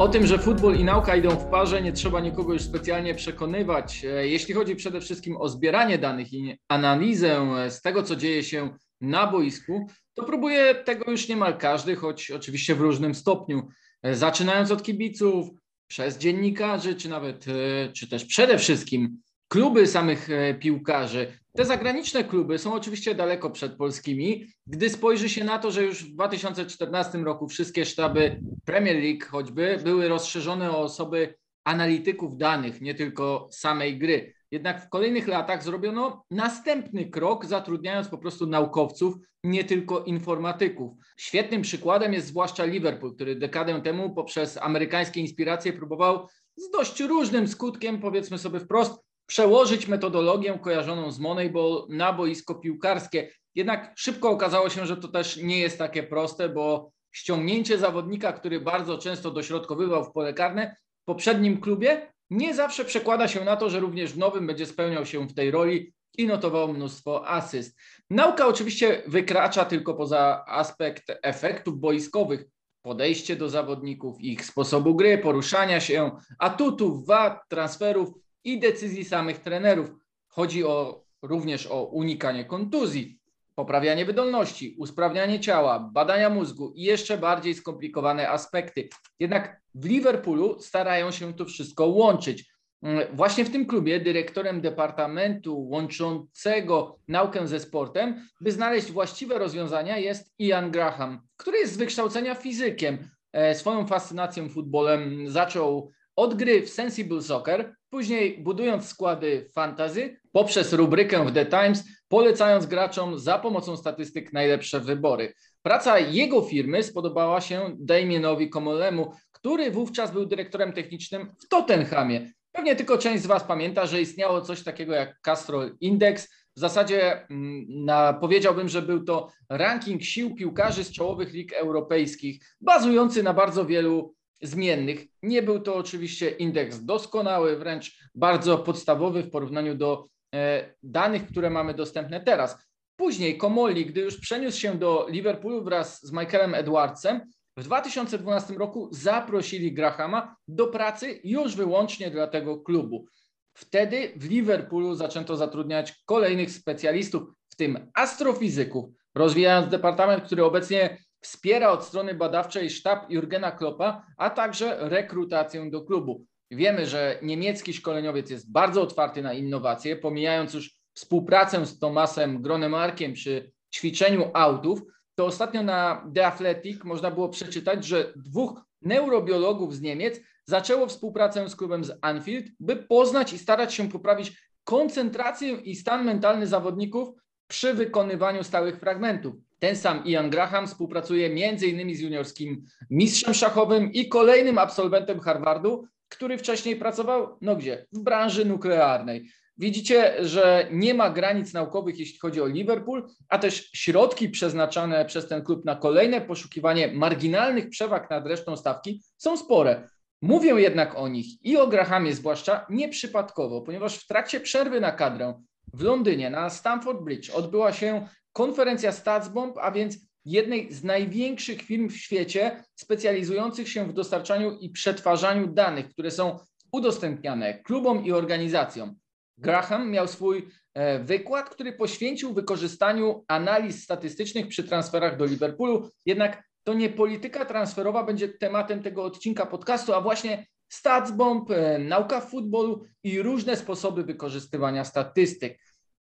O tym, że futbol i nauka idą w parze, nie trzeba nikogo już specjalnie przekonywać. E, jeśli chodzi przede wszystkim o zbieranie danych i analizę e, z tego, co dzieje się na boisku, to próbuje tego już niemal każdy, choć oczywiście w różnym stopniu. E, zaczynając od kibiców, przez dziennikarzy, czy nawet, czy też przede wszystkim kluby samych piłkarzy, te zagraniczne kluby są oczywiście daleko przed polskimi. Gdy spojrzy się na to, że już w 2014 roku wszystkie sztaby Premier League choćby były rozszerzone o osoby analityków danych, nie tylko samej gry. Jednak w kolejnych latach zrobiono następny krok, zatrudniając po prostu naukowców, nie tylko informatyków. Świetnym przykładem jest zwłaszcza Liverpool, który dekadę temu poprzez amerykańskie inspiracje próbował z dość różnym skutkiem, powiedzmy sobie wprost, przełożyć metodologię kojarzoną z Moneyball na boisko piłkarskie. Jednak szybko okazało się, że to też nie jest takie proste, bo ściągnięcie zawodnika, który bardzo często dośrodkowywał w pole karne w poprzednim klubie, nie zawsze przekłada się na to, że również w nowym będzie spełniał się w tej roli i notował mnóstwo asyst. Nauka oczywiście wykracza tylko poza aspekt efektów boiskowych, podejście do zawodników, ich sposobu gry, poruszania się, atutów, wad, transferów i decyzji samych trenerów. Chodzi o, również o unikanie kontuzji, poprawianie wydolności, usprawnianie ciała, badania mózgu i jeszcze bardziej skomplikowane aspekty. Jednak w Liverpoolu starają się to wszystko łączyć. Mm, właśnie w tym klubie dyrektorem departamentu łączącego naukę ze sportem, by znaleźć właściwe rozwiązania, jest Ian Graham, który jest z wykształcenia fizykiem. E, swoją fascynacją futbolem zaczął od gry w Sensible Soccer, później budując składy fantasy poprzez rubrykę w The Times, polecając graczom za pomocą statystyk najlepsze wybory. Praca jego firmy spodobała się Damienowi Komolemu, który wówczas był dyrektorem technicznym w Tottenhamie. Pewnie tylko część z Was pamięta, że istniało coś takiego jak Castrol Index. W zasadzie mm, na, powiedziałbym, że był to ranking sił piłkarzy z czołowych lig europejskich, bazujący na bardzo wielu zmiennych. Nie był to oczywiście indeks doskonały, wręcz bardzo podstawowy w porównaniu do e, danych, które mamy dostępne teraz. Później Komoli, gdy już przeniósł się do Liverpoolu wraz z Michaelem Edwardsem, w 2012 roku zaprosili Grahama do pracy już wyłącznie dla tego klubu. Wtedy w Liverpoolu zaczęto zatrudniać kolejnych specjalistów, w tym astrofizyków, rozwijając departament, który obecnie wspiera od strony badawczej sztab Jurgena Kloppa, a także rekrutację do klubu. Wiemy, że niemiecki szkoleniowiec jest bardzo otwarty na innowacje, pomijając już współpracę z Tomasem Gronemarkiem przy ćwiczeniu autów, to ostatnio na The Athletic można było przeczytać, że dwóch neurobiologów z Niemiec zaczęło współpracę z klubem z Anfield, by poznać i starać się poprawić koncentrację i stan mentalny zawodników przy wykonywaniu stałych fragmentów. Ten sam Ian Graham współpracuje m.in. z juniorskim mistrzem szachowym i kolejnym absolwentem Harvardu, który wcześniej pracował, no gdzie? W branży nuklearnej. Widzicie, że nie ma granic naukowych, jeśli chodzi o Liverpool, a też środki przeznaczane przez ten klub na kolejne poszukiwanie marginalnych przewag nad resztą stawki są spore. Mówię jednak o nich i o Grahamie zwłaszcza nieprzypadkowo, ponieważ w trakcie przerwy na kadrę w Londynie na Stamford Bridge odbyła się konferencja StatsBomb, a więc jednej z największych firm w świecie specjalizujących się w dostarczaniu i przetwarzaniu danych, które są udostępniane klubom i organizacjom. Graham miał swój e, wykład, który poświęcił wykorzystaniu analiz statystycznych przy transferach do Liverpoolu. Jednak to nie polityka transferowa będzie tematem tego odcinka podcastu, a właśnie StatsBomb, e, nauka futbolu i różne sposoby wykorzystywania statystyk.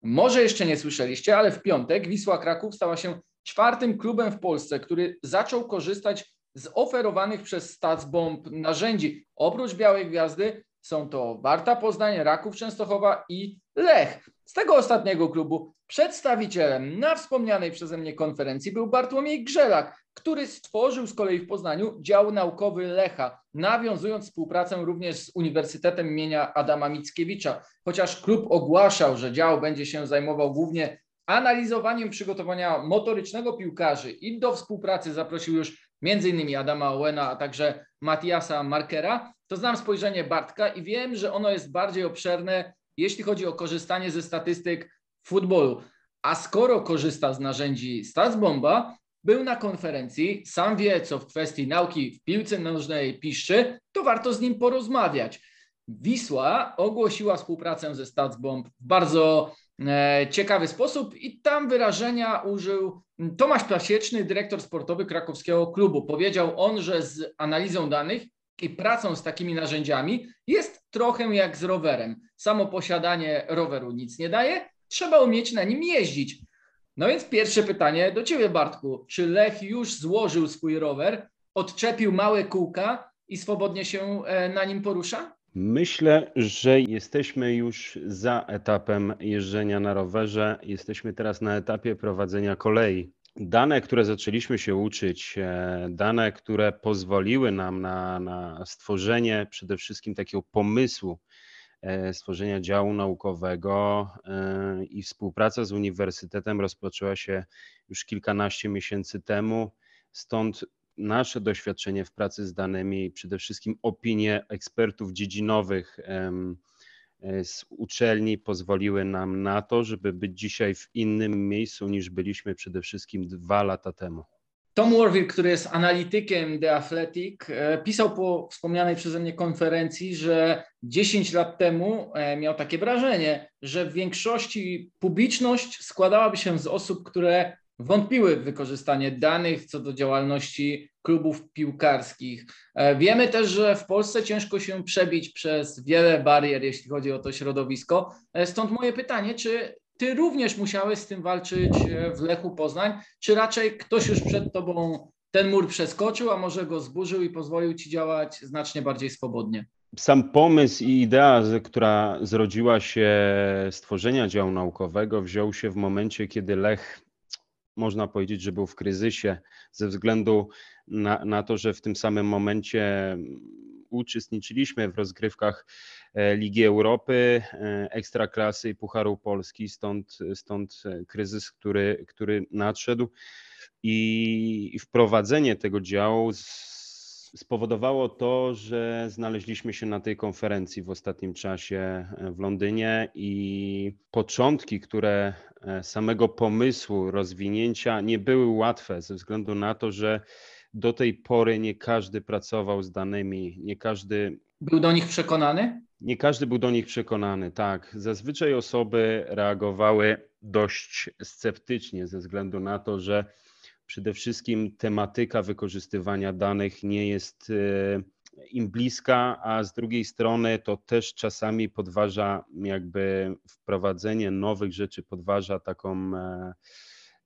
Może jeszcze nie słyszeliście, ale w piątek Wisła Kraków stała się czwartym klubem w Polsce, który zaczął korzystać z oferowanych przez StatsBomb narzędzi. Oprócz Białej Gwiazdy Są to Warta Poznań, Raków Częstochowa i Lech. Z tego ostatniego klubu przedstawicielem na wspomnianej przeze mnie konferencji był Bartłomiej Grzelak, który stworzył z kolei w Poznaniu dział naukowy Lecha, nawiązując współpracę również z Uniwersytetem imienia Adama Mickiewicza. Chociaż klub ogłaszał, że dział będzie się zajmował głównie analizowaniem przygotowania motorycznego piłkarzy i do współpracy zaprosił już m.in. Adama Owena, a także Matiasa Markera, to znam spojrzenie Bartka i wiem, że ono jest bardziej obszerne, jeśli chodzi o korzystanie ze statystyk futbolu. A skoro korzysta z narzędzi Statsbomba, był na konferencji, sam wie, co w kwestii nauki w piłce nożnej piszczy, to warto z nim porozmawiać. Wisła ogłosiła współpracę ze Statsbomb w bardzo ciekawy sposób i tam wyrażenia użył Tomasz Plasieczny, dyrektor sportowy krakowskiego klubu. Powiedział on, że z analizą danych i pracą z takimi narzędziami jest trochę jak z rowerem. Samo posiadanie roweru nic nie daje, trzeba umieć na nim jeździć. No więc pierwsze pytanie do Ciebie, Bartku. Czy Lech już złożył swój rower, odczepił małe kółka i swobodnie się e, na nim porusza? Myślę, że jesteśmy już za etapem jeżdżenia na rowerze. Jesteśmy teraz na etapie prowadzenia kolei. Dane, które zaczęliśmy się uczyć, e, dane, które pozwoliły nam na, na stworzenie przede wszystkim takiego pomysłu, E, stworzenia działu naukowego e, i współpraca z uniwersytetem rozpoczęła się już kilkanaście miesięcy temu. Stąd nasze doświadczenie w pracy z danymi, przede wszystkim opinie ekspertów dziedzinowych e, z uczelni pozwoliły nam na to, żeby być dzisiaj w innym miejscu niż byliśmy przede wszystkim dwa lata temu. Tom Warville, który jest analitykiem The Athletic, e, pisał po wspomnianej przeze mnie konferencji, że 10 lat temu e, miał takie wrażenie, że w większości publiczność składałaby się z osób, które wątpiły w wykorzystanie danych co do działalności klubów piłkarskich. E, wiemy też, że w Polsce ciężko się przebić przez wiele barier, jeśli chodzi o to środowisko. Stąd moje pytanie, czy ty również musiałeś z tym walczyć e, w Lechu Poznań, czy raczej ktoś już przed tobą ten mur przeskoczył, a może go zburzył i pozwolił ci działać znacznie bardziej swobodnie? Sam pomysł i idea, która zrodziła się stworzenia działu naukowego, wziął się w momencie, kiedy Lech, można powiedzieć, że był w kryzysie, ze względu na, na to, że w tym samym momencie uczestniczyliśmy w rozgrywkach e, Ligi Europy, e, Ekstraklasy i Pucharu Polski, stąd, stąd kryzys, który, który nadszedł. I wprowadzenie tego działu spowodowało to, że znaleźliśmy się na tej konferencji w ostatnim czasie e, w Londynie i początki, które samego pomysłu rozwinięcia nie były łatwe ze względu na to, że do tej pory nie każdy pracował z danymi, nie każdy. Był do nich przekonany? Nie każdy był do nich przekonany, tak. Zazwyczaj osoby reagowały dość sceptycznie ze względu na to, że przede wszystkim tematyka wykorzystywania danych nie jest e, im bliska, a z drugiej strony to też czasami podważa jakby wprowadzenie nowych rzeczy, podważa taką e,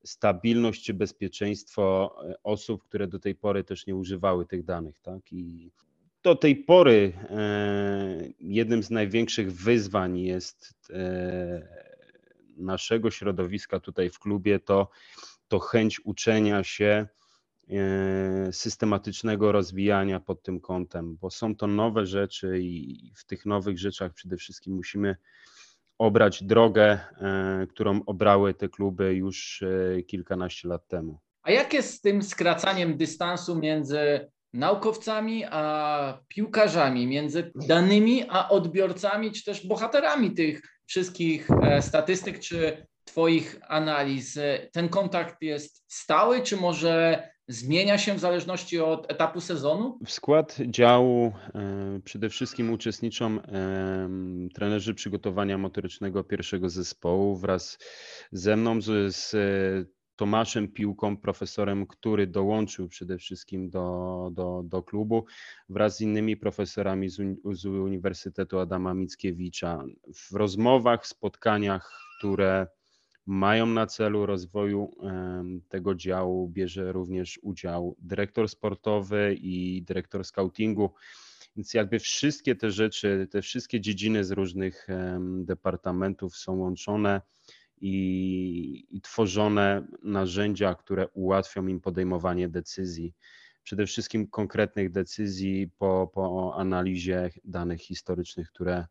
stabilność czy bezpieczeństwo e, osób, które do tej pory też nie używały tych danych. Tak? I do tej pory jednym z największych wyzwań jest naszego środowiska tutaj w klubie to, to chęć uczenia się, systematycznego rozwijania pod tym kątem, bo są to nowe rzeczy i w tych nowych rzeczach przede wszystkim musimy obrać drogę, e, którą obrały te kluby już e, kilkanaście lat temu. A jak jest z tym skracaniem dystansu między naukowcami a piłkarzami, między danymi a odbiorcami, czy też bohaterami tych wszystkich e, statystyk, czy Twoich analiz? Ten kontakt jest stały, czy może zmienia się w zależności od etapu sezonu? W skład działu e, przede wszystkim uczestniczą e, trenerzy przygotowania motorycznego pierwszego zespołu wraz ze mną, z, z Tomaszem Piłką, profesorem, który dołączył przede wszystkim do, do, do klubu, wraz z innymi profesorami z, z Uniwersytetu Adama Mickiewicza. W rozmowach, spotkaniach, które mają na celu rozwoju tego działu, bierze również udział dyrektor sportowy i dyrektor scoutingu. Więc jakby wszystkie te rzeczy, te wszystkie dziedziny z różnych departamentów są łączone i, i tworzone narzędzia, które ułatwią im podejmowanie decyzji przede wszystkim konkretnych decyzji po, po analizie danych historycznych, które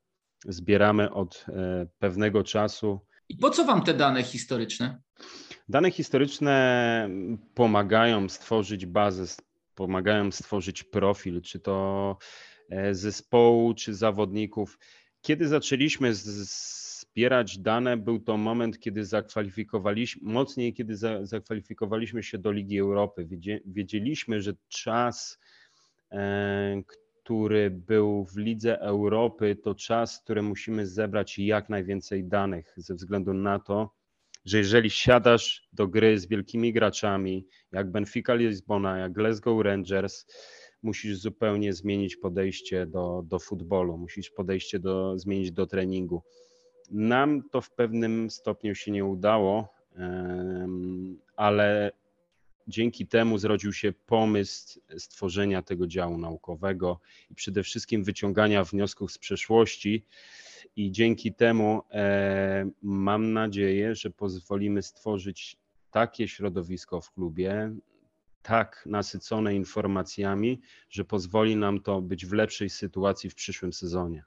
zbieramy od e, pewnego czasu. Po co Wam te dane historyczne? Dane historyczne pomagają stworzyć bazę, pomagają stworzyć profil, czy to e, zespołu, czy zawodników. Kiedy zaczęliśmy zbierać dane, był to moment, kiedy zakwalifikowaliśmy, mocniej kiedy za, zakwalifikowaliśmy się do Ligi Europy. Wiedzieliśmy, że czas, e, który był w Lidze Europy, to czas, który musimy zebrać jak najwięcej danych, ze względu na to, że jeżeli siadasz do gry z wielkimi graczami, jak Benfica Lisbona, jak Glasgow Rangers, musisz zupełnie zmienić podejście do, do futbolu, musisz podejście do, zmienić do treningu. Nam to w pewnym stopniu się nie udało, ale dzięki temu zrodził się pomysł stworzenia tego działu naukowego i przede wszystkim wyciągania wniosków z przeszłości. I dzięki temu e, mam nadzieję, że pozwolimy stworzyć takie środowisko w klubie, tak nasycone informacjami, że pozwoli nam to być w lepszej sytuacji w przyszłym sezonie.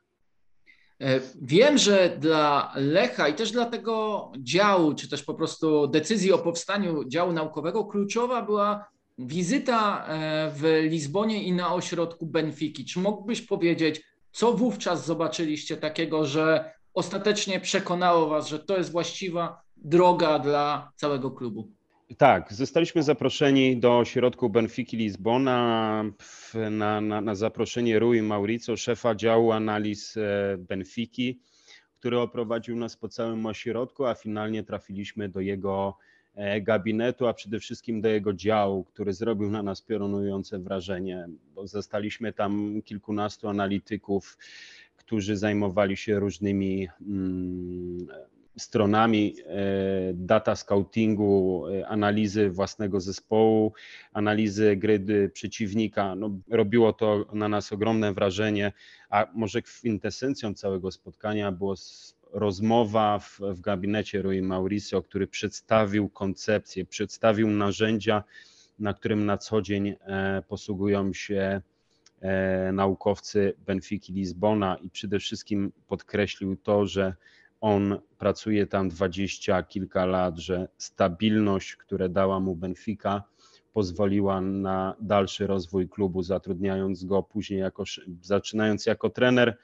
E, wiem, że dla Lecha i też dla tego działu, czy też po prostu decyzji o powstaniu działu naukowego, kluczowa była wizyta e, w Lizbonie i na ośrodku Benfiki. Czy mógłbyś powiedzieć, co wówczas zobaczyliście takiego, że ostatecznie przekonało Was, że to jest właściwa droga dla całego klubu? Tak, zostaliśmy zaproszeni do ośrodku Benfiki Lizbona na, na, na zaproszenie Rui Mauricio, szefa działu analiz e, Benfiki, który oprowadził nas po całym ośrodku, a finalnie trafiliśmy do jego e, gabinetu, a przede wszystkim do jego działu, który zrobił na nas piorunujące wrażenie, bo zastaliśmy tam kilkunastu analityków, którzy zajmowali się różnymi mm, stronami e, data scoutingu, e, analizy własnego zespołu, analizy gry przeciwnika. No, robiło to na nas ogromne wrażenie, a może kwintesencją całego spotkania było rozmowa w, w gabinecie Rui Mauricio, który przedstawił koncepcję, przedstawił narzędzia, na którym na co dzień e, posługują się naukowcy Benfiki Lizbona i przede wszystkim podkreślił to, że on pracuje tam dwadzieścia kilka lat, że stabilność, które dała mu Benfica, pozwoliła na dalszy rozwój klubu, zatrudniając go później jako, zaczynając jako trener,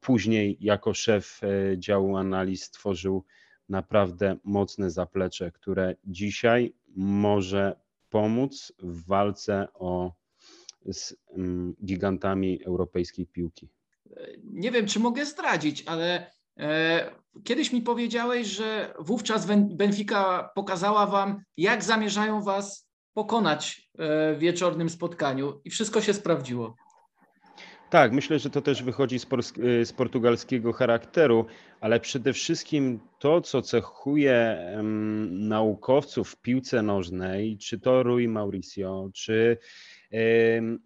później jako szef e, działu analiz stworzył naprawdę mocne zaplecze, które dzisiaj może pomóc w walce o, z mm, gigantami europejskiej piłki. Nie wiem, czy mogę zdradzić, ale kiedyś mi powiedziałeś, że wówczas Benfica pokazała wam, jak zamierzają was pokonać e, w wieczornym spotkaniu i wszystko się sprawdziło. Tak, myślę, że to też wychodzi z, e, z portugalskiego charakteru, ale przede wszystkim to, co cechuje um, naukowców w piłce nożnej, czy to Rui Mauricio, czy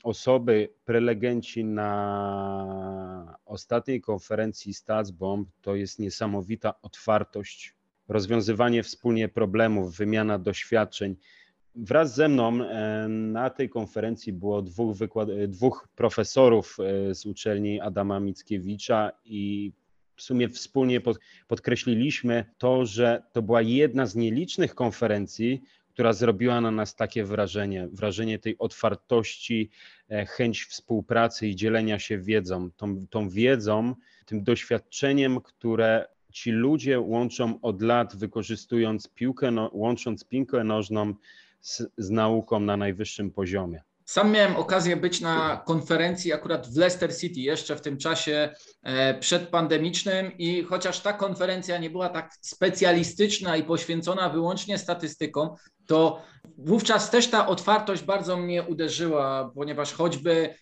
osoby, prelegenci na ostatniej konferencji Statsbomb to jest niesamowita otwartość, rozwiązywanie wspólnie problemów, wymiana doświadczeń. Wraz ze mną na tej konferencji było dwóch, wykład- dwóch profesorów e, z uczelni Adama Mickiewicza i w sumie wspólnie podkreśliliśmy to, że to była jedna z nielicznych konferencji, która zrobiła na nas takie wrażenie, wrażenie tej otwartości, e, chęć współpracy i dzielenia się wiedzą, tą, tą wiedzą, tym doświadczeniem, które ci ludzie łączą od lat, wykorzystując piłkę, no, łącząc piłkę nożną z, z nauką na najwyższym poziomie. Sam miałem okazję być na konferencji akurat w Leicester City jeszcze w tym czasie e, przedpandemicznym i chociaż ta konferencja nie była tak specjalistyczna i poświęcona wyłącznie statystykom, to wówczas też ta otwartość bardzo mnie uderzyła, ponieważ choćby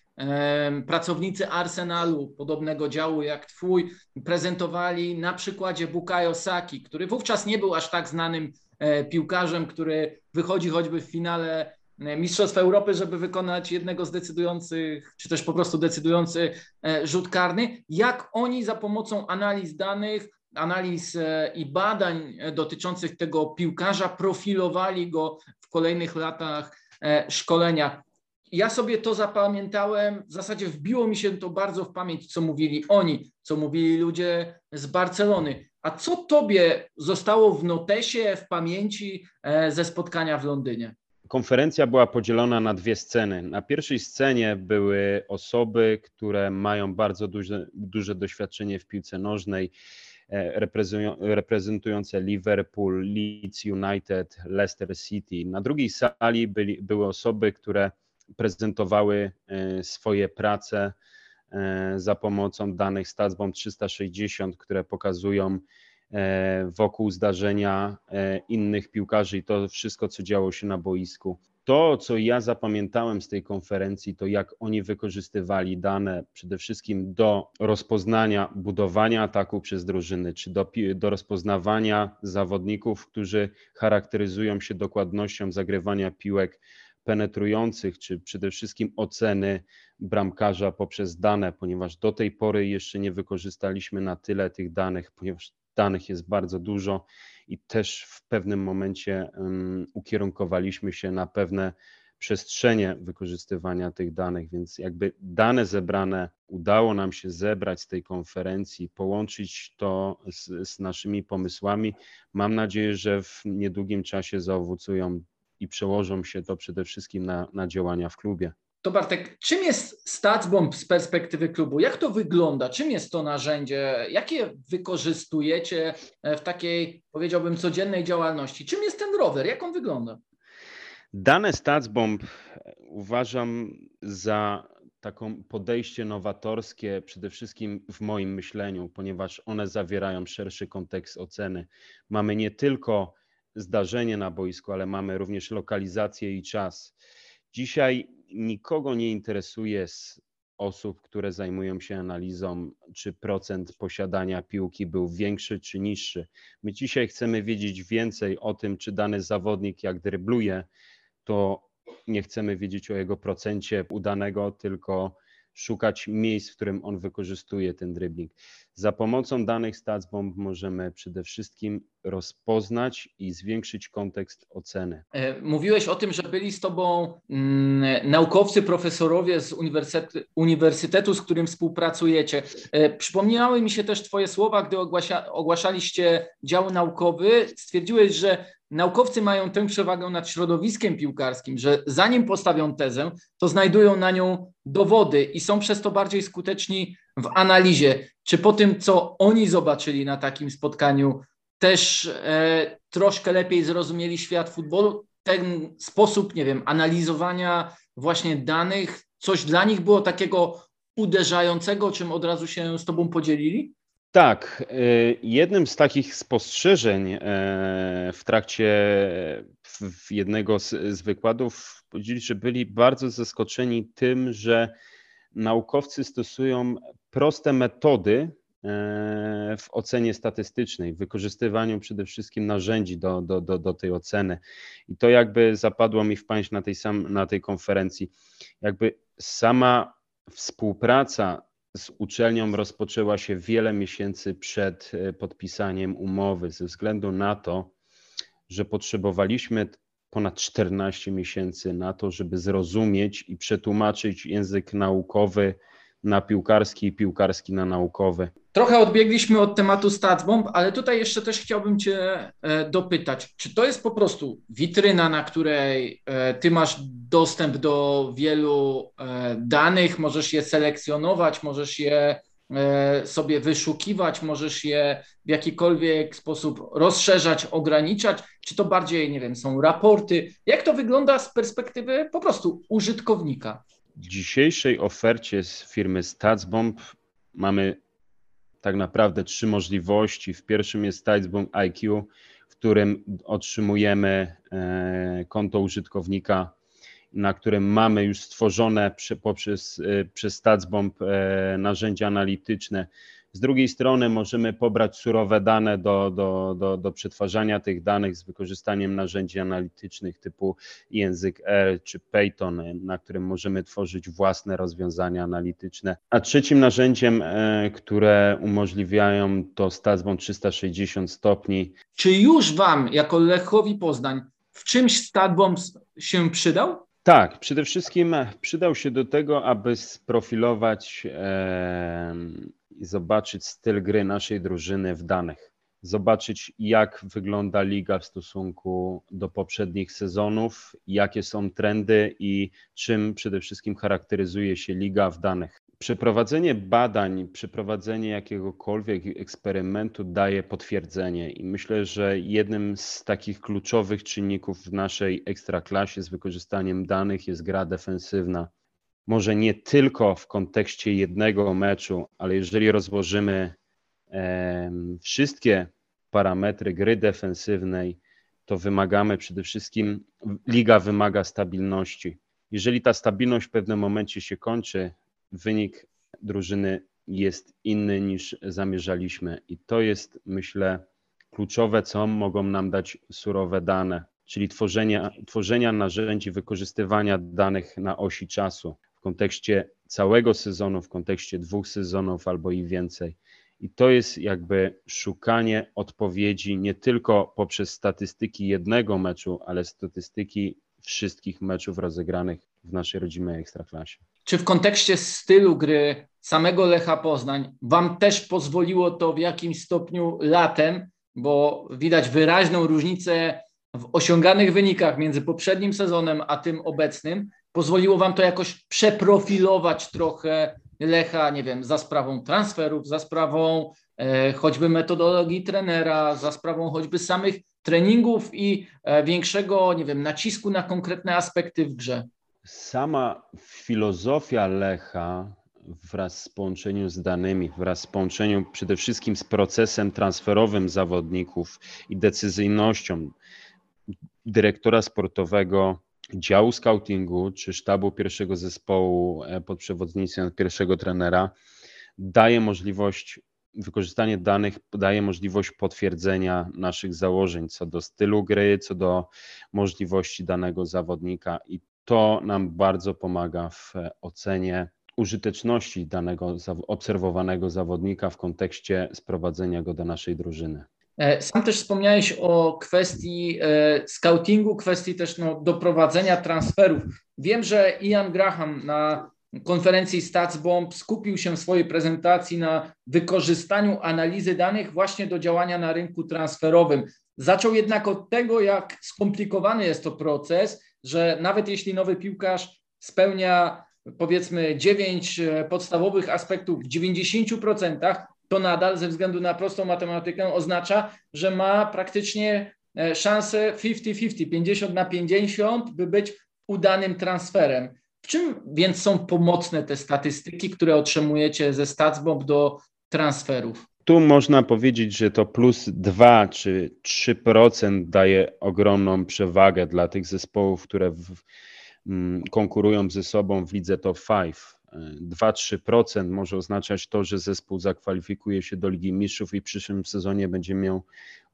pracownicy Arsenalu, podobnego działu jak Twój, prezentowali na przykładzie Bukayo Saki, który wówczas nie był aż tak znanym e, piłkarzem, który wychodzi choćby w finale Mistrzostw Europy, żeby wykonać jednego z decydujących, czy też po prostu decydujący rzut karny. Jak oni za pomocą analiz danych, analiz i badań dotyczących tego piłkarza profilowali go w kolejnych latach szkolenia ja sobie to zapamiętałem, w zasadzie wbiło mi się to bardzo w pamięć, co mówili oni, co mówili ludzie z Barcelony. A co tobie zostało w notesie, w pamięci e, ze spotkania w Londynie? Konferencja była podzielona na dwie sceny. Na pierwszej scenie były osoby, które mają bardzo duże, duże doświadczenie w piłce nożnej, e, reprezentujące Liverpool, Leeds United, Leicester City. Na drugiej sali byli, były osoby, które prezentowały e, swoje prace e, za pomocą danych StatsBomb 360, które pokazują wokół zdarzenia innych piłkarzy i to wszystko, co działo się na boisku. To, co ja zapamiętałem z tej konferencji, to jak oni wykorzystywali dane przede wszystkim do rozpoznania budowania ataku przez drużyny, czy do, do rozpoznawania zawodników, którzy charakteryzują się dokładnością zagrywania piłek penetrujących, czy przede wszystkim oceny bramkarza poprzez dane, ponieważ do tej pory jeszcze nie wykorzystaliśmy na tyle tych danych, ponieważ danych jest bardzo dużo i też w pewnym momencie ukierunkowaliśmy się na pewne przestrzenie wykorzystywania tych danych, więc jakby dane zebrane udało nam się zebrać z tej konferencji, połączyć to z, z naszymi pomysłami. Mam nadzieję, że w niedługim czasie zaowocują i przełożą się to przede wszystkim na, na działania w klubie. To Bartek, czym jest StatsBomb z perspektywy klubu? Jak to wygląda? Czym jest to narzędzie? Jakie wykorzystujecie w takiej, powiedziałbym, codziennej działalności? Czym jest ten rower? Jak on wygląda? Dane StatsBomb uważam za taką podejście nowatorskie przede wszystkim w moim myśleniu, ponieważ one zawierają szerszy kontekst oceny. Mamy nie tylko zdarzenie na boisku, ale mamy również lokalizację i czas. Dzisiaj nikogo nie interesuje z osób, które zajmują się analizą, czy procent posiadania piłki był większy czy niższy. My dzisiaj chcemy wiedzieć więcej o tym, czy dany zawodnik jak drybluje, to nie chcemy wiedzieć o jego procencie udanego, tylko szukać miejsc, w którym on wykorzystuje ten dribbling. Za pomocą danych StatsBomb możemy przede wszystkim rozpoznać i zwiększyć kontekst oceny. E, mówiłeś o tym, że byli z Tobą mm, naukowcy, profesorowie z uniwersytetu, uniwersytetu, z którym współpracujecie. E, przypomniały mi się też Twoje słowa, gdy ogłaszaliście dział naukowy. Stwierdziłeś, że naukowcy mają tę przewagę nad środowiskiem piłkarskim, że zanim postawią tezę, to znajdują na nią dowody i są przez to bardziej skuteczni w analizie. Czy po tym, co oni zobaczyli na takim spotkaniu, też e, troszkę lepiej zrozumieli świat futbolu? Ten sposób, nie wiem, analizowania właśnie danych, coś dla nich było takiego uderzającego, czym od razu się z Tobą podzielili? Tak, y, jednym z takich spostrzeżeń e, w trakcie jednego z, wykładów powiedzieli, że byli bardzo zaskoczeni tym, że naukowcy stosują proste metody e, w ocenie statystycznej, w wykorzystywaniu przede wszystkim narzędzi do, do, do, do tej oceny. I to jakby zapadło mi w pamięć na tej, sam, na tej konferencji. Jakby sama współpraca z uczelnią rozpoczęła się wiele miesięcy przed e, podpisaniem umowy, ze względu na to, że potrzebowaliśmy ponad 14 miesięcy na to, żeby zrozumieć i przetłumaczyć język naukowy na piłkarski i piłkarski na naukowy. Trochę odbiegliśmy od tematu StatsBomb, ale tutaj jeszcze też chciałbym Cię e, dopytać, czy to jest po prostu witryna, na której e, Ty masz dostęp do wielu e, danych, możesz je selekcjonować, możesz je sobie wyszukiwać, możesz je w jakikolwiek sposób rozszerzać, ograniczać, czy to bardziej, nie wiem, są raporty? Jak to wygląda z perspektywy po prostu użytkownika? W dzisiejszej ofercie z firmy StatsBomb mamy tak naprawdę trzy możliwości. W pierwszym jest StatsBomb IQ, w którym otrzymujemy e, konto użytkownika, na którym mamy już stworzone poprzez, e, przez StatsBomb e, narzędzia analityczne, Z drugiej strony możemy pobrać surowe dane do, do, do, do przetwarzania tych danych z wykorzystaniem narzędzi analitycznych typu język R czy Python, na którym możemy tworzyć własne rozwiązania analityczne. A trzecim narzędziem, e, które umożliwiają to StatsBomb 360 stopni. Czy już Wam, jako Lechowi Poznań, w czymś StatBomb się przydał? Tak, przede wszystkim przydał się do tego, aby sprofilować i zobaczyć styl gry naszej drużyny w danych. Zobaczyć, jak wygląda liga w stosunku do poprzednich sezonów, jakie są trendy i czym przede wszystkim charakteryzuje się liga w danych. Przeprowadzenie badań, przeprowadzenie jakiegokolwiek eksperymentu daje potwierdzenie i myślę, że jednym z takich kluczowych czynników w naszej ekstraklasie z wykorzystaniem danych jest gra defensywna. Może nie tylko w kontekście jednego meczu, ale jeżeli rozłożymy e, wszystkie parametry gry defensywnej, to wymagamy przede wszystkim, liga wymaga stabilności. Jeżeli ta stabilność w pewnym momencie się kończy, wynik drużyny jest inny niż zamierzaliśmy. I to jest, myślę, kluczowe, co mogą nam dać surowe dane, czyli tworzenia, tworzenia narzędzi wykorzystywania danych na osi czasu kontekście całego sezonu, w kontekście dwóch sezonów albo i więcej. I to jest jakby szukanie odpowiedzi nie tylko poprzez statystyki jednego meczu, ale statystyki wszystkich meczów rozegranych w naszej rodzimej ekstraklasie. Czy w kontekście stylu gry samego Lecha Poznań Wam też pozwoliło to w jakimś stopniu latem, bo widać wyraźną różnicę w osiąganych wynikach między poprzednim sezonem a tym obecnym? Pozwoliło Wam to jakoś przeprofilować trochę Lecha, nie wiem, za sprawą transferów, za sprawą e, choćby metodologii trenera, za sprawą choćby samych treningów i e, większego, nie wiem, nacisku na konkretne aspekty w grze? Sama filozofia Lecha wraz z połączeniem z danymi, wraz z połączeniem przede wszystkim z procesem transferowym zawodników i decyzyjnością dyrektora sportowego, działu scoutingu czy sztabu pierwszego zespołu e, pod przewodnictwem pierwszego trenera daje możliwość wykorzystanie danych daje możliwość potwierdzenia naszych założeń co do stylu gry, co do możliwości danego zawodnika i to nam bardzo pomaga w ocenie użyteczności danego obserwowanego zawodnika w kontekście sprowadzenia go do naszej drużyny. E, sam też wspomniałeś o kwestii e, scoutingu, kwestii też no, doprowadzenia transferów. Wiem, że Ian Graham na konferencji StatsBomb skupił się w swojej prezentacji na wykorzystaniu analizy danych właśnie do działania na rynku transferowym. Zaczął jednak od tego, jak skomplikowany jest to proces, że nawet jeśli nowy piłkarz spełnia powiedzmy 9 e, podstawowych aspektów w 90%, to nadal ze względu na prostą matematykę oznacza, że ma praktycznie e, szansę 50-50, 50 na 50, by być udanym transferem. W czym więc są pomocne te statystyki, które otrzymujecie ze StatsBomb do transferów? Tu można powiedzieć, że to plus 2 czy 3% daje ogromną przewagę dla tych zespołów, które w, mm, konkurują ze sobą w lidze top 5. 2-3% może oznaczać to, że zespół zakwalifikuje się do Ligi Mistrzów i w przyszłym sezonie będzie miał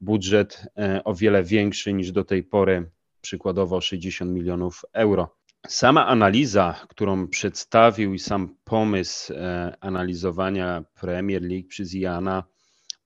budżet e, o wiele większy niż do tej pory, przykładowo 60 milionów euro. Sama analiza, którą przedstawił i sam pomysł e, analizowania Premier League przez Iana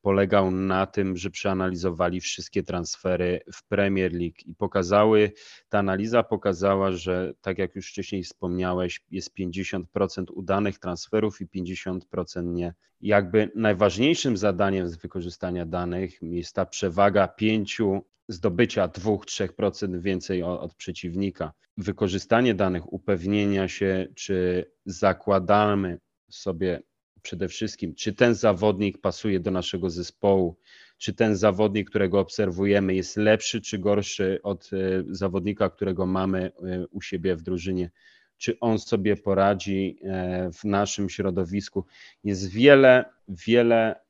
polegał na tym, że przeanalizowali wszystkie transfery w Premier League i pokazały, ta analiza pokazała, że tak jak już wcześniej wspomniałeś, jest 50% udanych transferów i 50% nie. Jakby najważniejszym zadaniem z wykorzystania danych jest ta przewaga pięciu zdobycia 2-3% więcej od, przeciwnika. Wykorzystanie danych, upewnienia się, czy zakładamy sobie przede wszystkim, czy ten zawodnik pasuje do naszego zespołu, czy ten zawodnik, którego obserwujemy, jest lepszy czy gorszy od e, zawodnika, którego mamy e, u siebie w drużynie, czy on sobie poradzi e, w naszym środowisku. Jest wiele, wiele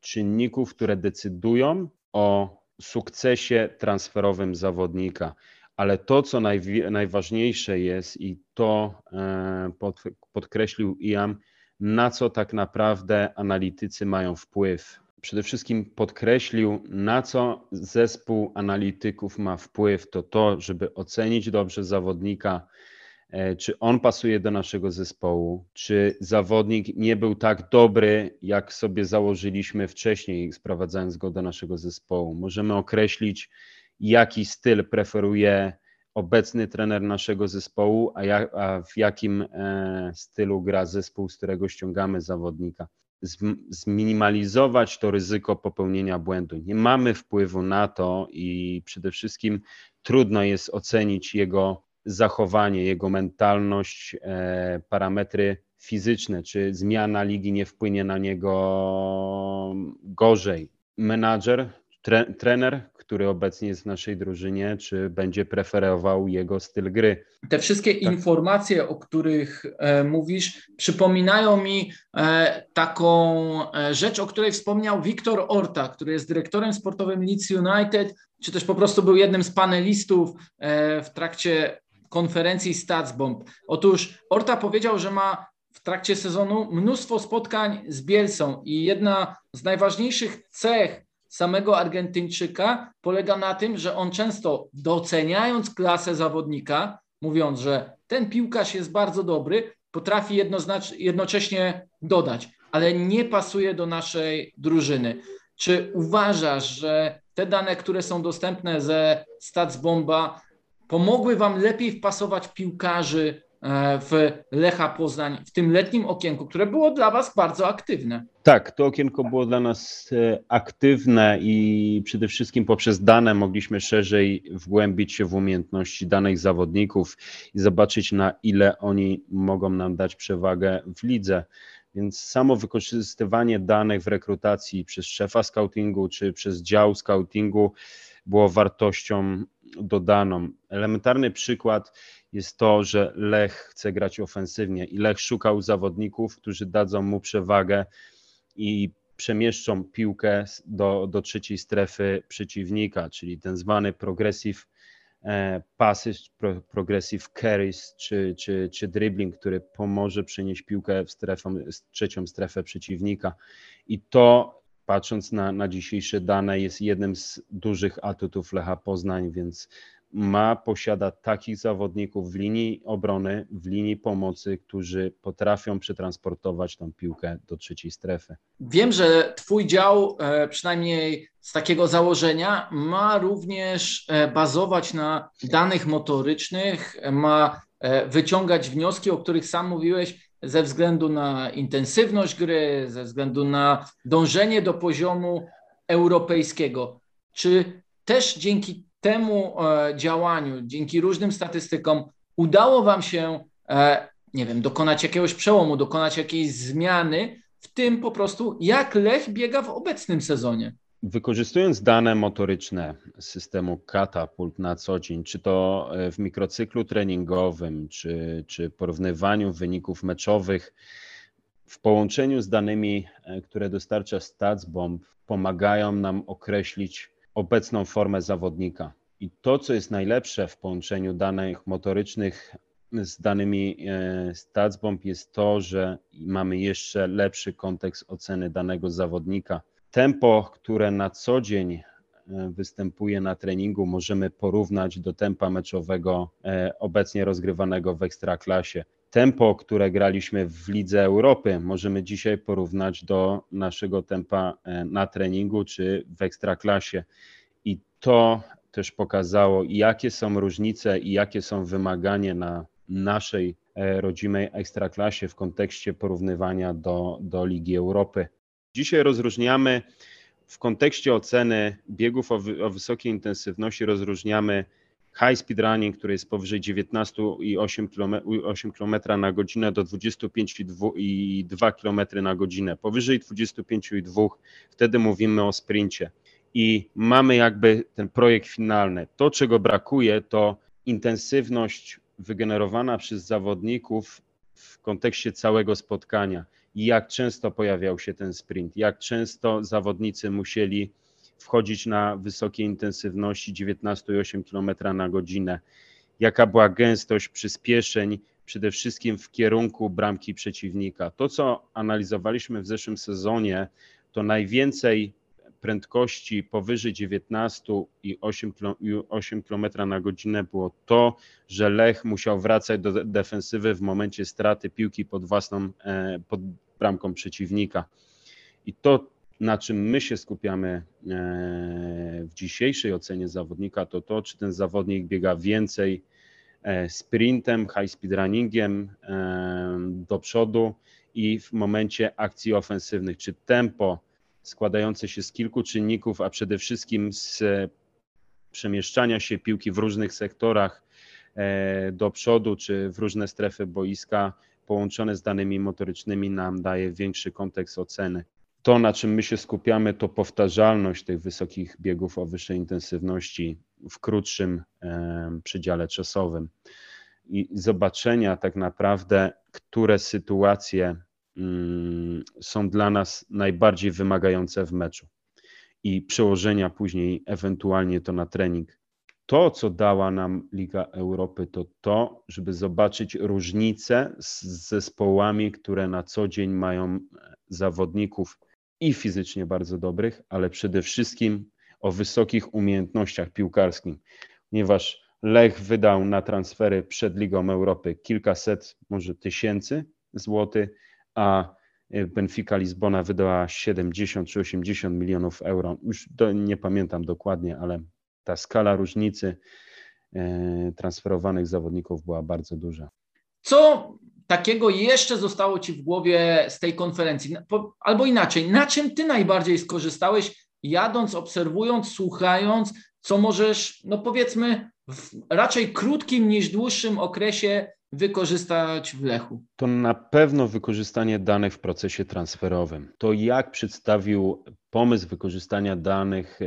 czynników, które decydują o sukcesie transferowym zawodnika. Ale to, co najważniejsze jest i to podkreślił Iam, na co tak naprawdę analitycy mają wpływ. Przede wszystkim podkreślił, na co zespół analityków ma wpływ, to to, żeby ocenić dobrze zawodnika, e, czy on pasuje do naszego zespołu, czy zawodnik nie był tak dobry, jak sobie założyliśmy wcześniej, sprowadzając go do naszego zespołu. Możemy określić, jaki styl preferuje obecny trener naszego zespołu, a, a w jakim e, stylu gra zespół, z którego ściągamy zawodnika. Zminimalizować to ryzyko popełnienia błędu. Nie mamy wpływu na to i przede wszystkim trudno jest ocenić jego zachowanie, jego mentalność, e, parametry fizyczne, czy zmiana ligi nie wpłynie na niego gorzej. Menadżer, tre, trener który obecnie jest w naszej drużynie, czy będzie preferował jego styl gry. Te wszystkie tak. informacje, o których e, mówisz, przypominają mi e, taką e, rzecz, o której wspomniał Wiktor Orta, który jest dyrektorem sportowym Leeds United, czy też po prostu był jednym z panelistów e, w trakcie konferencji Statsbomb. Otóż Orta powiedział, że ma w trakcie sezonu mnóstwo spotkań z Bielsą i jedna z najważniejszych cech samego Argentyńczyka polega na tym, że on często doceniając klasę zawodnika, mówiąc, że ten piłkarz jest bardzo dobry, potrafi jednocześnie dodać, ale nie pasuje do naszej drużyny. Czy uważasz, że te dane, które są dostępne ze Statsbomba, pomogły Wam lepiej wpasować piłkarzy w Lecha Poznań w tym letnim okienku, które było dla Was bardzo aktywne. Tak, to okienko było dla nas e, aktywne i przede wszystkim poprzez dane mogliśmy szerzej wgłębić się w umiejętności danych zawodników i zobaczyć, na ile oni mogą nam dać przewagę w lidze. Więc samo wykorzystywanie danych w rekrutacji przez szefa scoutingu czy przez dział scoutingu było wartością dodaną. Elementarny przykład jest to, że Lech chce grać ofensywnie i Lech szukał zawodników, którzy dadzą mu przewagę i przemieszczą piłkę do, do trzeciej strefy przeciwnika, czyli ten zwany progressive e, passes, progressive carries czy, czy, czy dribbling, który pomoże przenieść piłkę w strefę, trzecią strefę przeciwnika. I to patrząc na, na dzisiejsze dane jest jednym z dużych atutów Lecha Poznań, więc ma, posiada takich zawodników w linii obrony, w linii pomocy, którzy potrafią przetransportować tą piłkę do trzeciej strefy. Wiem, że Twój dział, e, przynajmniej z takiego założenia, ma również e, bazować na danych motorycznych, ma e, wyciągać wnioski, o których sam mówiłeś, ze względu na intensywność gry, ze względu na dążenie do poziomu europejskiego. Czy też dzięki temu e, działaniu, dzięki różnym statystykom, udało Wam się, e, nie wiem, dokonać jakiegoś przełomu, dokonać jakiejś zmiany w tym po prostu, jak Lech biega w obecnym sezonie? Wykorzystując dane motoryczne systemu Catapult na co dzień, czy to e, w mikrocyklu treningowym, czy, czy porównywaniu wyników meczowych, w połączeniu z danymi, które dostarcza StatsBomb, pomagają nam określić obecną formę zawodnika. I to, co jest najlepsze w połączeniu danych motorycznych z danymi e, StatsBomb jest to, że mamy jeszcze lepszy kontekst oceny danego zawodnika. Tempo, które na co dzień e, występuje na treningu, możemy porównać do tempa meczowego e, obecnie rozgrywanego w Ekstraklasie. Tempo, które graliśmy w Lidze Europy, możemy dzisiaj porównać do naszego tempa na treningu czy w Ekstraklasie i to też pokazało, jakie są różnice i jakie są wymagania na naszej e, rodzimej ekstraklasie w kontekście porównywania do, do Ligi Europy. Dzisiaj rozróżniamy w kontekście oceny biegów o, o wysokiej intensywności rozróżniamy high speed running, który jest powyżej 19,8 km, na godzinę do 25,2 km na godzinę. Powyżej 25,2 wtedy mówimy o sprincie i mamy jakby ten projekt finalny. To, czego brakuje, to intensywność wygenerowana przez zawodników w kontekście całego spotkania i jak często pojawiał się ten sprint, jak często zawodnicy musieli wchodzić na wysokiej intensywności 19,8 km na godzinę, jaka była gęstość przyspieszeń przede wszystkim w kierunku bramki przeciwnika. To, co analizowaliśmy w zeszłym sezonie, to najwięcej prędkości powyżej 19 i 8 km na godzinę było to, że Lech musiał wracać do defensywy w momencie straty piłki pod własną, e, pod bramką przeciwnika. I to, na czym my się skupiamy e, w dzisiejszej ocenie zawodnika, to to, czy ten zawodnik biega więcej e, sprintem, high speed runningiem do przodu i w momencie akcji ofensywnych, czy tempo składające się z kilku czynników, a przede wszystkim z przemieszczania się piłki w różnych sektorach e, do przodu czy w różne strefy boiska, połączone z danymi motorycznymi, nam daje większy kontekst oceny. To, na czym my się skupiamy, to powtarzalność tych wysokich biegów o wyższej intensywności w krótszym e, przedziale czasowym i zobaczenia tak naprawdę, które sytuacje Mm, są dla nas najbardziej wymagające w meczu i przełożenia później ewentualnie to na trening. To, co dała nam Liga Europy, to to, żeby zobaczyć różnice z zespołami, które na co dzień mają zawodników i fizycznie bardzo dobrych, ale przede wszystkim o wysokich umiejętnościach piłkarskich, ponieważ Lech wydał na transfery przed Ligą Europy kilkaset, może tysięcy złotych, a e, Benfica Lizbona wydała 70 czy 80 milionów euro. Już do, nie pamiętam dokładnie, ale ta skala różnicy e, transferowanych zawodników była bardzo duża. Co takiego jeszcze zostało Ci w głowie z tej konferencji? Albo inaczej, na czym Ty najbardziej skorzystałeś, jadąc, obserwując, słuchając, co możesz, no powiedzmy, w raczej krótkim niż dłuższym okresie wykorzystać w Lechu? To na pewno wykorzystanie danych w procesie transferowym. To jak przedstawił pomysł wykorzystania danych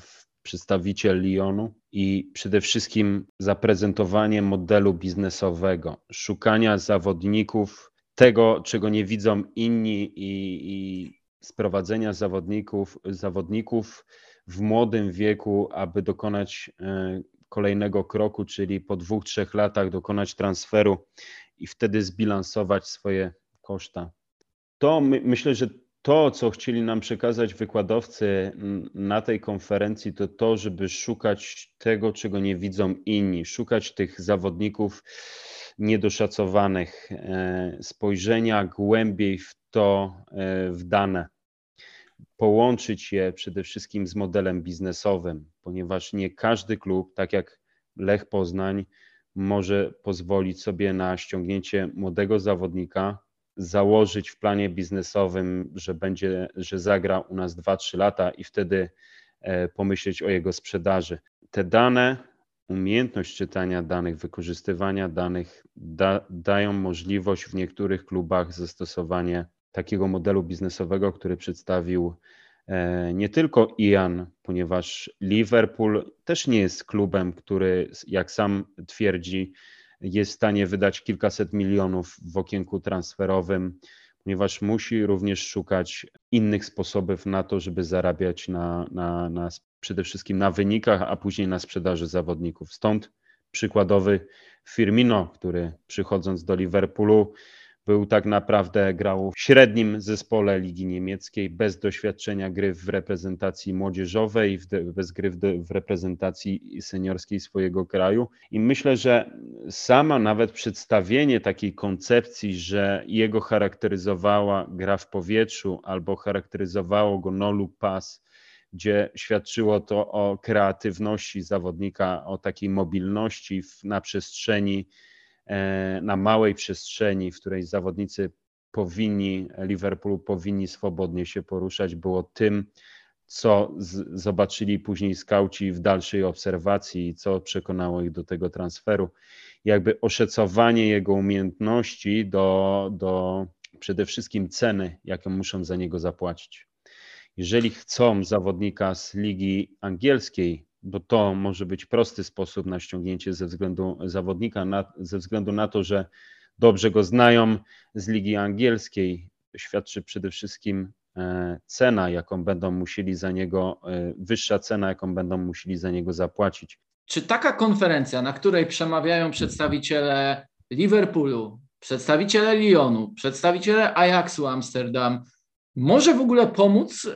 w przedstawiciel Lyonu i przede wszystkim zaprezentowanie modelu biznesowego, szukania zawodników, tego, czego nie widzą inni i, i sprowadzenia zawodników, zawodników w młodym wieku, aby dokonać e, kolejnego kroku, czyli po dwóch, trzech latach dokonać transferu i wtedy zbilansować swoje koszta. To my, myślę, że to, co chcieli nam przekazać wykładowcy na tej konferencji, to to, żeby szukać tego, czego nie widzą inni, szukać tych zawodników niedoszacowanych, e, spojrzenia głębiej w to, e, w dane. Połączyć je przede wszystkim z modelem biznesowym, ponieważ nie każdy klub, tak jak Lech Poznań, może pozwolić sobie na ściągnięcie młodego zawodnika, założyć w planie biznesowym, że będzie, że zagra u nas 2-3 lata i wtedy e, pomyśleć o jego sprzedaży. Te dane, umiejętność czytania danych, wykorzystywania danych da, dają możliwość w niektórych klubach zastosowanie takiego modelu biznesowego, który przedstawił e, nie tylko Ian, ponieważ Liverpool też nie jest klubem, który, jak sam twierdzi, jest w stanie wydać kilkaset milionów w okienku transferowym, ponieważ musi również szukać innych sposobów na to, żeby zarabiać na, na, na przede wszystkim na wynikach, a później na sprzedaży zawodników. Stąd przykładowy Firmino, który przychodząc do Liverpoolu był tak naprawdę grał w średnim zespole Ligi Niemieckiej, bez doświadczenia gry w reprezentacji młodzieżowej, bez gry w reprezentacji seniorskiej swojego kraju. I myślę, że sama nawet przedstawienie takiej koncepcji, że jego charakteryzowała gra w powietrzu albo charakteryzowało go no look pass, gdzie świadczyło to o kreatywności zawodnika, o takiej mobilności na przestrzeni na małej przestrzeni, w której zawodnicy powinni, Liverpoolu powinni swobodnie się poruszać, było tym, co z, zobaczyli później skauci w dalszej obserwacji, co przekonało ich do tego transferu. Jakby oszacowanie jego umiejętności do, do przede wszystkim ceny, jaką muszą za niego zapłacić. Jeżeli chcą zawodnika z ligi angielskiej bo to może być prosty sposób na ściągnięcie ze względu zawodnika, na, ze względu na to, że dobrze go znają z ligi angielskiej. Świadczy przede wszystkim e, cena, jaką będą musieli za niego, e, wyższa cena, jaką będą musieli za niego zapłacić. Czy taka konferencja, na której przemawiają przedstawiciele Liverpoolu, przedstawiciele Lyonu, przedstawiciele Ajaxu Amsterdam może w ogóle pomóc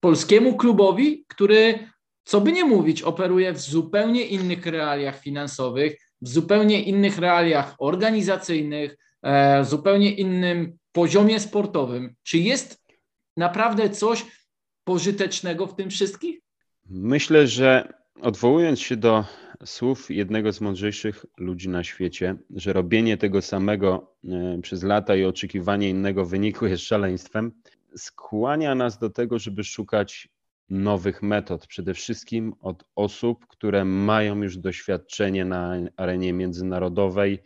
polskiemu klubowi, który, co by nie mówić, operuje w zupełnie innych realiach finansowych, w zupełnie innych realiach organizacyjnych, e, w zupełnie innym poziomie sportowym. Czy jest naprawdę coś pożytecznego w tym wszystkim? Myślę, że odwołując się do słów jednego z mądrzejszych ludzi na świecie, że robienie tego samego e, przez lata i oczekiwanie innego wyniku jest szaleństwem, skłania nas do tego, żeby szukać nowych metod, przede wszystkim od osób, które mają już doświadczenie na arenie międzynarodowej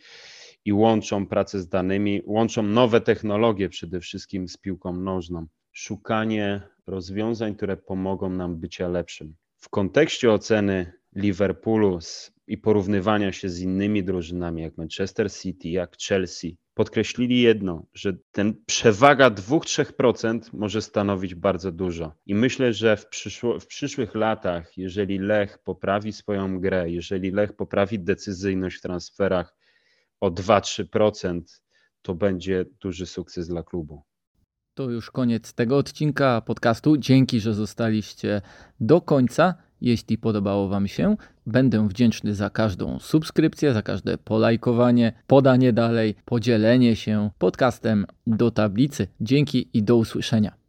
i łączą pracę z danymi, łączą nowe technologie przede wszystkim z piłką nożną. Szukanie rozwiązań, które pomogą nam bycia lepszym. W kontekście oceny Liverpoolu i porównywania się z innymi drużynami, jak Manchester City, jak Chelsea, podkreślili jedno, że ten przewaga 2-3% może stanowić bardzo dużo. I myślę, że w, przyszło, w przyszłych latach, jeżeli Lech poprawi swoją grę, jeżeli Lech poprawi decyzyjność w transferach o 2-3%, to będzie duży sukces dla klubu. To już koniec tego odcinka podcastu. Dzięki, że zostaliście do końca. Jeśli podobało Wam się, będę wdzięczny za każdą subskrypcję, za każde polajkowanie, podanie dalej, podzielenie się podcastem do tablicy. Dzięki i do usłyszenia.